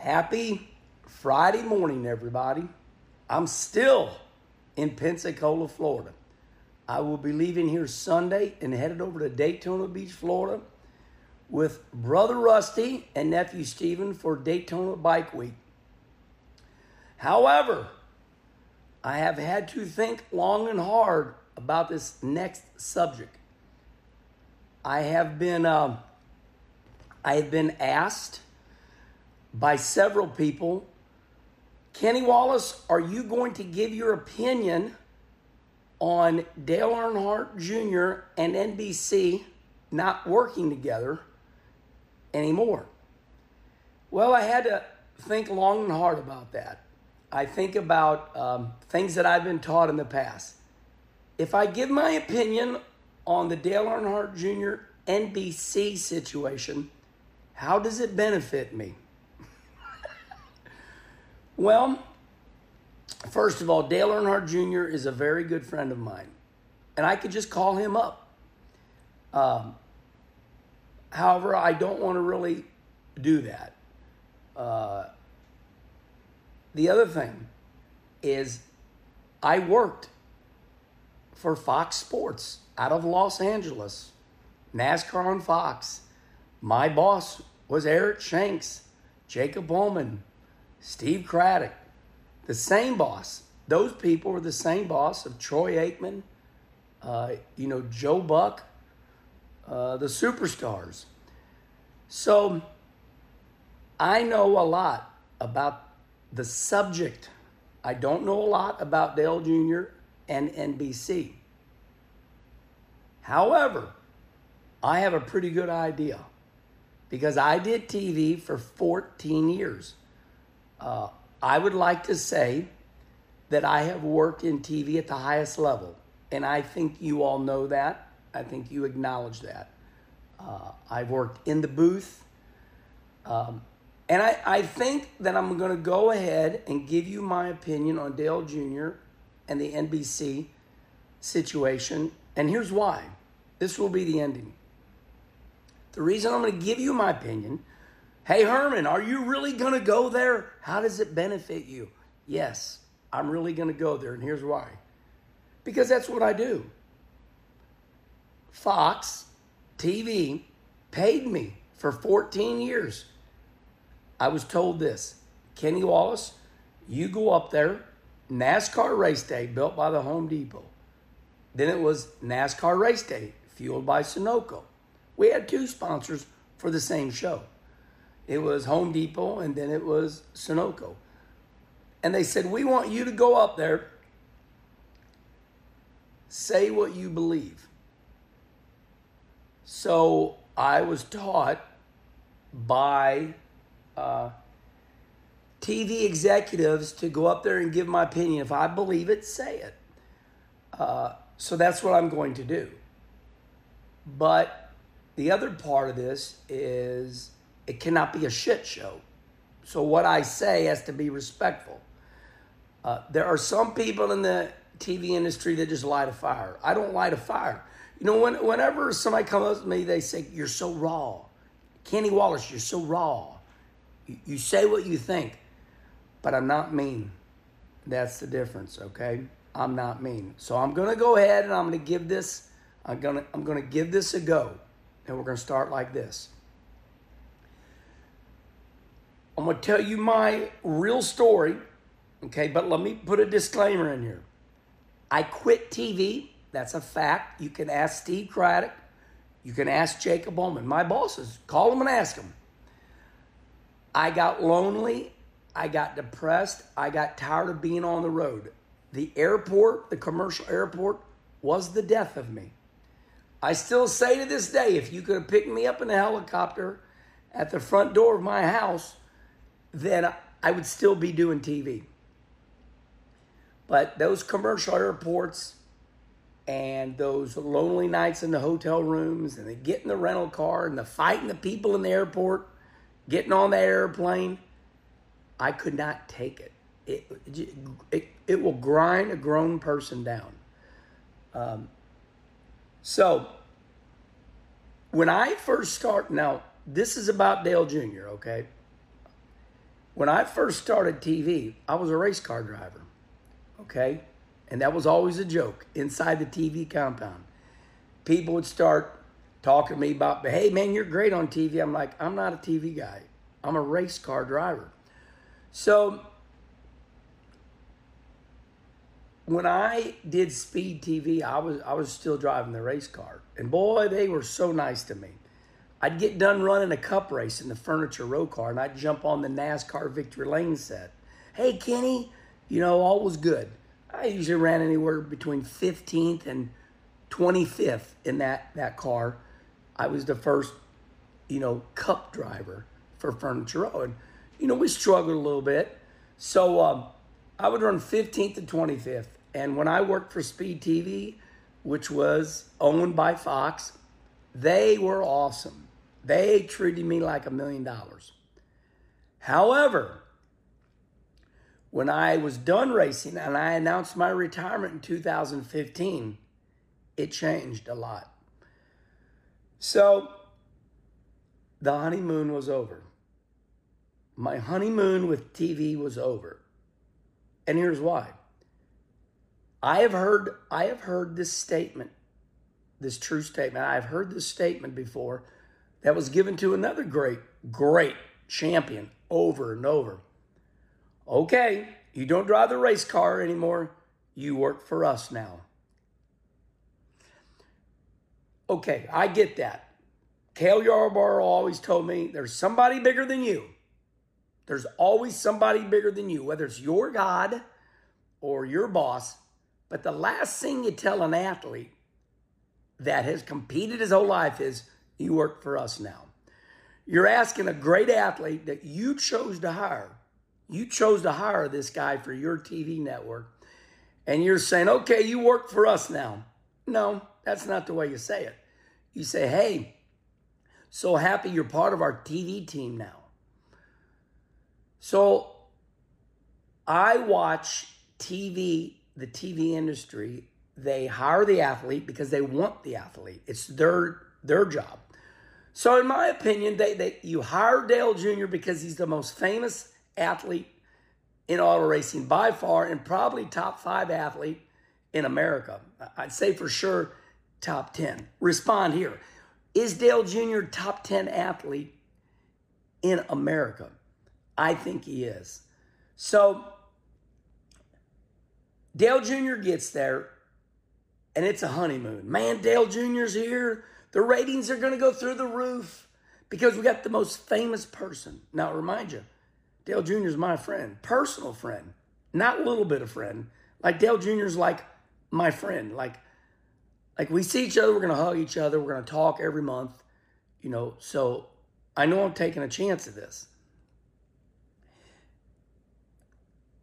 Happy Friday morning, everybody. I'm still in Pensacola, Florida. I will be leaving here Sunday and headed over to Daytona Beach, Florida with Brother Rusty and nephew Steven for Daytona Bike Week. However, I have had to think long and hard about this next subject. I have been, uh, I have been asked by several people, Kenny Wallace, are you going to give your opinion on Dale Earnhardt Jr. and NBC not working together anymore? Well, I had to think long and hard about that. I think about um, things that I've been taught in the past. If I give my opinion on the Dale Earnhardt Jr. NBC situation, how does it benefit me? Well, first of all, Dale Earnhardt Jr. is a very good friend of mine, and I could just call him up. Um, however, I don't want to really do that. Uh, the other thing is, I worked for Fox Sports out of Los Angeles, NASCAR on Fox. My boss was Eric Shanks, Jacob Bowman, Steve Craddock, the same boss. Those people were the same boss of Troy Aikman, uh, you know, Joe Buck, uh, the superstars. So I know a lot about the subject. I don't know a lot about Dale Jr. and NBC. However, I have a pretty good idea because I did TV for 14 years. Uh, I would like to say that I have worked in TV at the highest level, and I think you all know that. I think you acknowledge that. Uh, I've worked in the booth. Um, and I, I think that I'm going to go ahead and give you my opinion on Dale Jr. and the NBC situation. And here's why this will be the ending. The reason I'm going to give you my opinion hey, Herman, are you really going to go there? How does it benefit you? Yes, I'm really going to go there. And here's why because that's what I do. Fox TV paid me for 14 years. I was told this Kenny Wallace, you go up there, NASCAR race day built by the Home Depot. Then it was NASCAR race day fueled by Sunoco. We had two sponsors for the same show. It was Home Depot and then it was Sunoco. And they said, We want you to go up there, say what you believe. So I was taught by uh, TV executives to go up there and give my opinion. If I believe it, say it. Uh, so that's what I'm going to do. But the other part of this is it cannot be a shit show. So what I say has to be respectful. Uh, there are some people in the TV industry that just light a fire. I don't light a fire. You know, when, whenever somebody comes up to me, they say, You're so raw. Kenny Wallace, you're so raw. You, you say what you think, but I'm not mean. That's the difference, okay? I'm not mean. So I'm going to go ahead and I'm going to give this I'm going to I'm going to give this a go. And we're going to start like this. I'm going to tell you my real story, okay? But let me put a disclaimer in here. I quit TV. That's a fact. You can ask Steve Craddock. You can ask Jacob Bowman, my bosses. Call them and ask them. I got lonely. I got depressed. I got tired of being on the road. The airport, the commercial airport, was the death of me. I still say to this day, if you could have picked me up in a helicopter at the front door of my house, then I would still be doing TV. But those commercial airports and those lonely nights in the hotel rooms and the getting the rental car and the fighting the people in the airport, getting on the airplane, I could not take it. It, it, it will grind a grown person down. Um, so, when I first start, now this is about Dale Jr., okay? When I first started TV, I was a race car driver, okay? And that was always a joke inside the TV compound. People would start talking to me about, hey man, you're great on TV. I'm like, I'm not a TV guy. I'm a race car driver. So when I did Speed TV, I was I was still driving the race car. And boy, they were so nice to me. I'd get done running a cup race in the furniture row car and I'd jump on the NASCAR Victory Lane set. Hey Kenny, you know, all was good. I usually ran anywhere between 15th and 25th in that, that car. I was the first, you know, cup driver for Furniture Row. And, you know, we struggled a little bit. So um, I would run 15th to 25th. And when I worked for Speed TV, which was owned by Fox, they were awesome. They treated me like a million dollars. However, when I was done racing and I announced my retirement in 2015, it changed a lot. So the honeymoon was over. My honeymoon with TV was over. And here's why. I have heard I have heard this statement, this true statement. I've heard this statement before that was given to another great, great champion over and over. Okay, you don't drive the race car anymore. You work for us now. Okay, I get that. Cale Yarborough always told me there's somebody bigger than you. There's always somebody bigger than you, whether it's your God or your boss. But the last thing you tell an athlete that has competed his whole life is, You work for us now. You're asking a great athlete that you chose to hire you chose to hire this guy for your TV network, and you're saying, okay, you work for us now. No, that's not the way you say it. You say, hey, so happy you're part of our TV team now. So I watch TV, the TV industry, they hire the athlete because they want the athlete. It's their their job. So in my opinion, they, they you hire Dale Jr. because he's the most famous athlete in auto racing by far and probably top five athlete in America. I'd say for sure top 10. Respond here. Is Dale Jr. top 10 athlete in America? I think he is. So Dale Jr. gets there and it's a honeymoon. Man, Dale Jr.'s here. The ratings are going to go through the roof because we got the most famous person. Now, remind you, Dale Jr. is my friend, personal friend, not a little bit of friend. Like Dale Jr. is like my friend. Like, like we see each other, we're gonna hug each other, we're gonna talk every month, you know. So I know I'm taking a chance at this.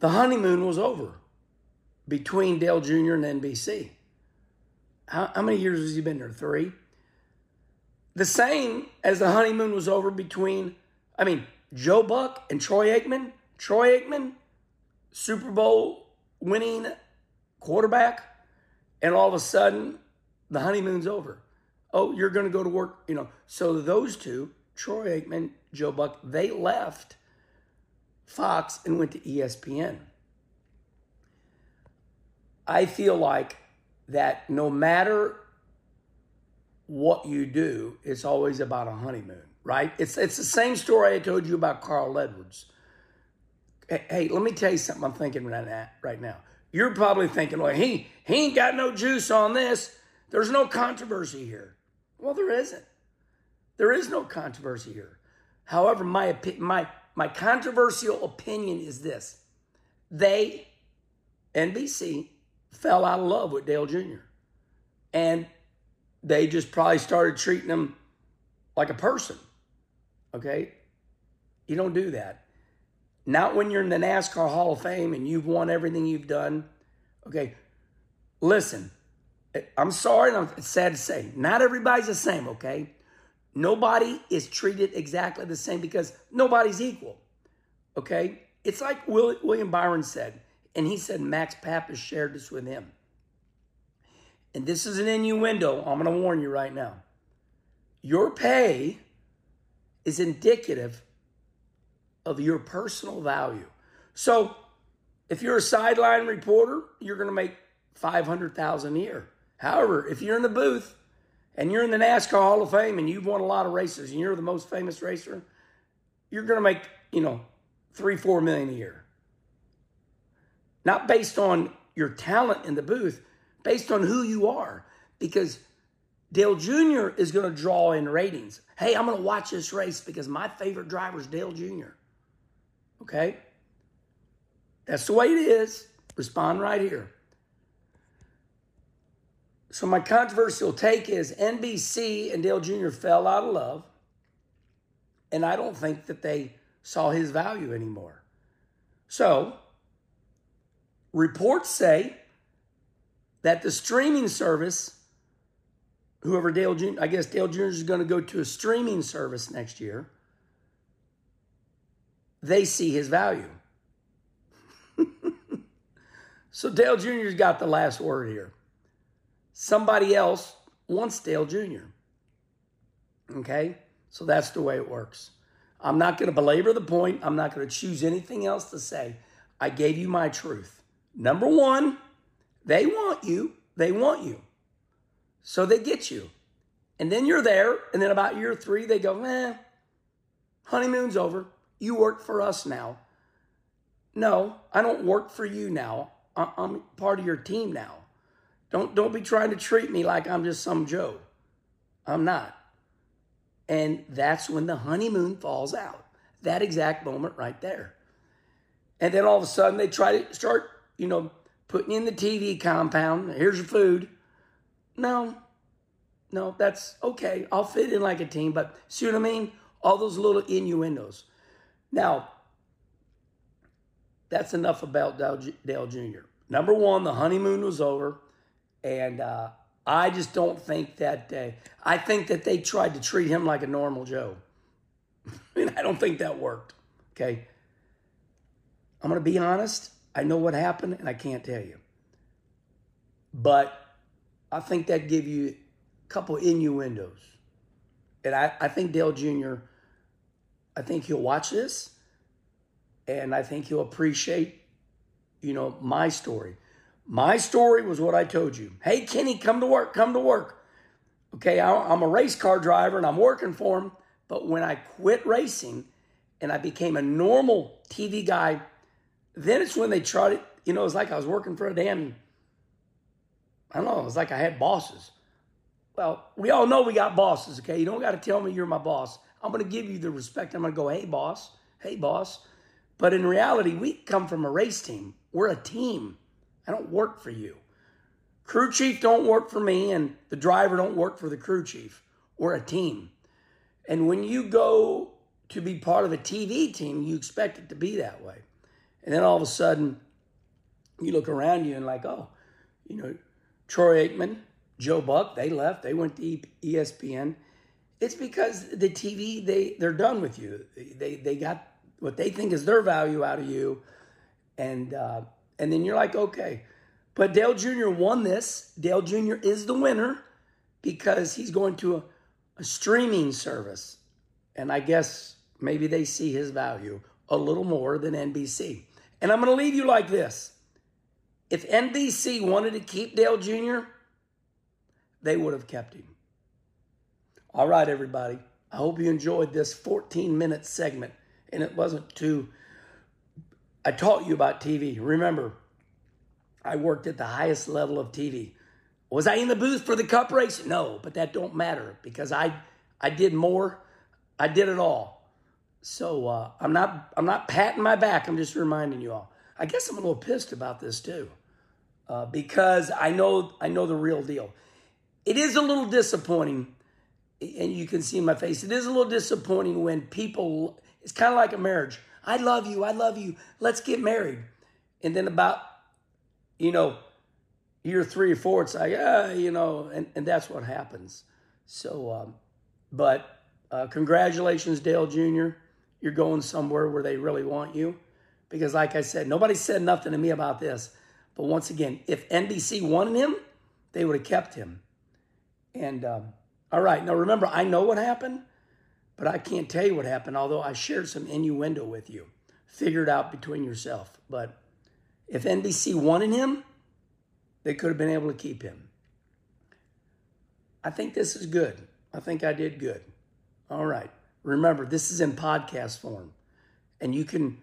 The honeymoon was over between Dale Jr. and NBC. How, how many years has he been there? Three. The same as the honeymoon was over between, I mean, Joe Buck and Troy Aikman. Troy Aikman, Super Bowl winning quarterback, and all of a sudden the honeymoon's over. Oh, you're going to go to work, you know. So those two, Troy Aikman, Joe Buck, they left Fox and went to ESPN. I feel like that no matter what you do, it's always about a honeymoon right? It's it's the same story I told you about Carl Edwards. Hey, let me tell you something I'm thinking right now. You're probably thinking, well, he, he ain't got no juice on this. There's no controversy here. Well, there isn't. There is no controversy here. However, my, my, my controversial opinion is this. They, NBC, fell out of love with Dale Jr. And they just probably started treating him like a person Okay? You don't do that. Not when you're in the NASCAR Hall of Fame and you've won everything you've done. Okay? Listen, I'm sorry, and I'm sad to say, not everybody's the same, okay? Nobody is treated exactly the same because nobody's equal, okay? It's like William Byron said, and he said Max Papis shared this with him. And this is an innuendo. I'm going to warn you right now. Your pay is indicative of your personal value. So, if you're a sideline reporter, you're going to make 500,000 a year. However, if you're in the booth and you're in the NASCAR Hall of Fame and you've won a lot of races and you're the most famous racer, you're going to make, you know, 3 4 million a year. Not based on your talent in the booth, based on who you are because Dale Jr. is going to draw in ratings. Hey, I'm going to watch this race because my favorite driver is Dale Jr. Okay? That's the way it is. Respond right here. So, my controversial take is NBC and Dale Jr. fell out of love, and I don't think that they saw his value anymore. So, reports say that the streaming service whoever Dale Jr. I guess Dale Jr. is going to go to a streaming service next year. They see his value. so Dale Jr.'s got the last word here. Somebody else wants Dale Jr. Okay? So that's the way it works. I'm not going to belabor the point. I'm not going to choose anything else to say. I gave you my truth. Number one, they want you. They want you. So they get you. And then you're there, and then about year three, they go, eh, honeymoon's over. You work for us now. No, I don't work for you now. I'm part of your team now. Don't, don't be trying to treat me like I'm just some Joe. I'm not. And that's when the honeymoon falls out. That exact moment right there. And then all of a sudden they try to start, you know, putting in the TV compound. Here's your food. No, no, that's okay. I'll fit in like a team, but see what I mean? All those little innuendos. Now, that's enough about Dale, Jr. Number one, the honeymoon was over, and uh, I just don't think that day. I think that they tried to treat him like a normal Joe, and I don't think that worked. Okay, I'm gonna be honest. I know what happened, and I can't tell you, but I think that give you a couple innuendos. And I, I think Dale Jr., I think he'll watch this and I think he'll appreciate, you know, my story. My story was what I told you. Hey, Kenny, come to work, come to work. Okay, I'm a race car driver and I'm working for him. But when I quit racing and I became a normal TV guy, then it's when they tried it. You know, it's like I was working for a damn I don't know. It was like I had bosses. Well, we all know we got bosses, okay? You don't got to tell me you're my boss. I'm going to give you the respect. I'm going to go, hey, boss. Hey, boss. But in reality, we come from a race team. We're a team. I don't work for you. Crew chief don't work for me, and the driver don't work for the crew chief. We're a team. And when you go to be part of a TV team, you expect it to be that way. And then all of a sudden, you look around you and like, oh, you know, Troy Aikman, Joe Buck, they left. They went to ESPN. It's because the TV they they're done with you. They they got what they think is their value out of you, and uh, and then you're like okay, but Dale Jr. won this. Dale Jr. is the winner because he's going to a, a streaming service, and I guess maybe they see his value a little more than NBC. And I'm going to leave you like this. If NBC wanted to keep Dale Jr., they would have kept him. All right, everybody. I hope you enjoyed this 14 minute segment and it wasn't too. I taught you about TV. Remember, I worked at the highest level of TV. Was I in the booth for the cup race? No, but that don't matter because I I did more. I did it all. So uh, I'm not I'm not patting my back. I'm just reminding you all. I guess I'm a little pissed about this too uh, because I know I know the real deal. It is a little disappointing and you can see in my face, it is a little disappointing when people, it's kind of like a marriage. I love you. I love you. Let's get married. And then about, you know, year three or four, it's like, ah, you know, and, and that's what happens. So, um, but uh, congratulations, Dale Jr. You're going somewhere where they really want you. Because, like I said, nobody said nothing to me about this. But once again, if NBC wanted him, they would have kept him. And um, all right, now remember, I know what happened, but I can't tell you what happened, although I shared some innuendo with you. Figure it out between yourself. But if NBC wanted him, they could have been able to keep him. I think this is good. I think I did good. All right. Remember, this is in podcast form, and you can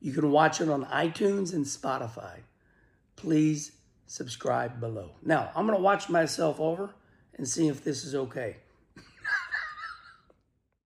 you can watch it on iTunes and Spotify. Please subscribe below. Now, I'm going to watch myself over and see if this is okay.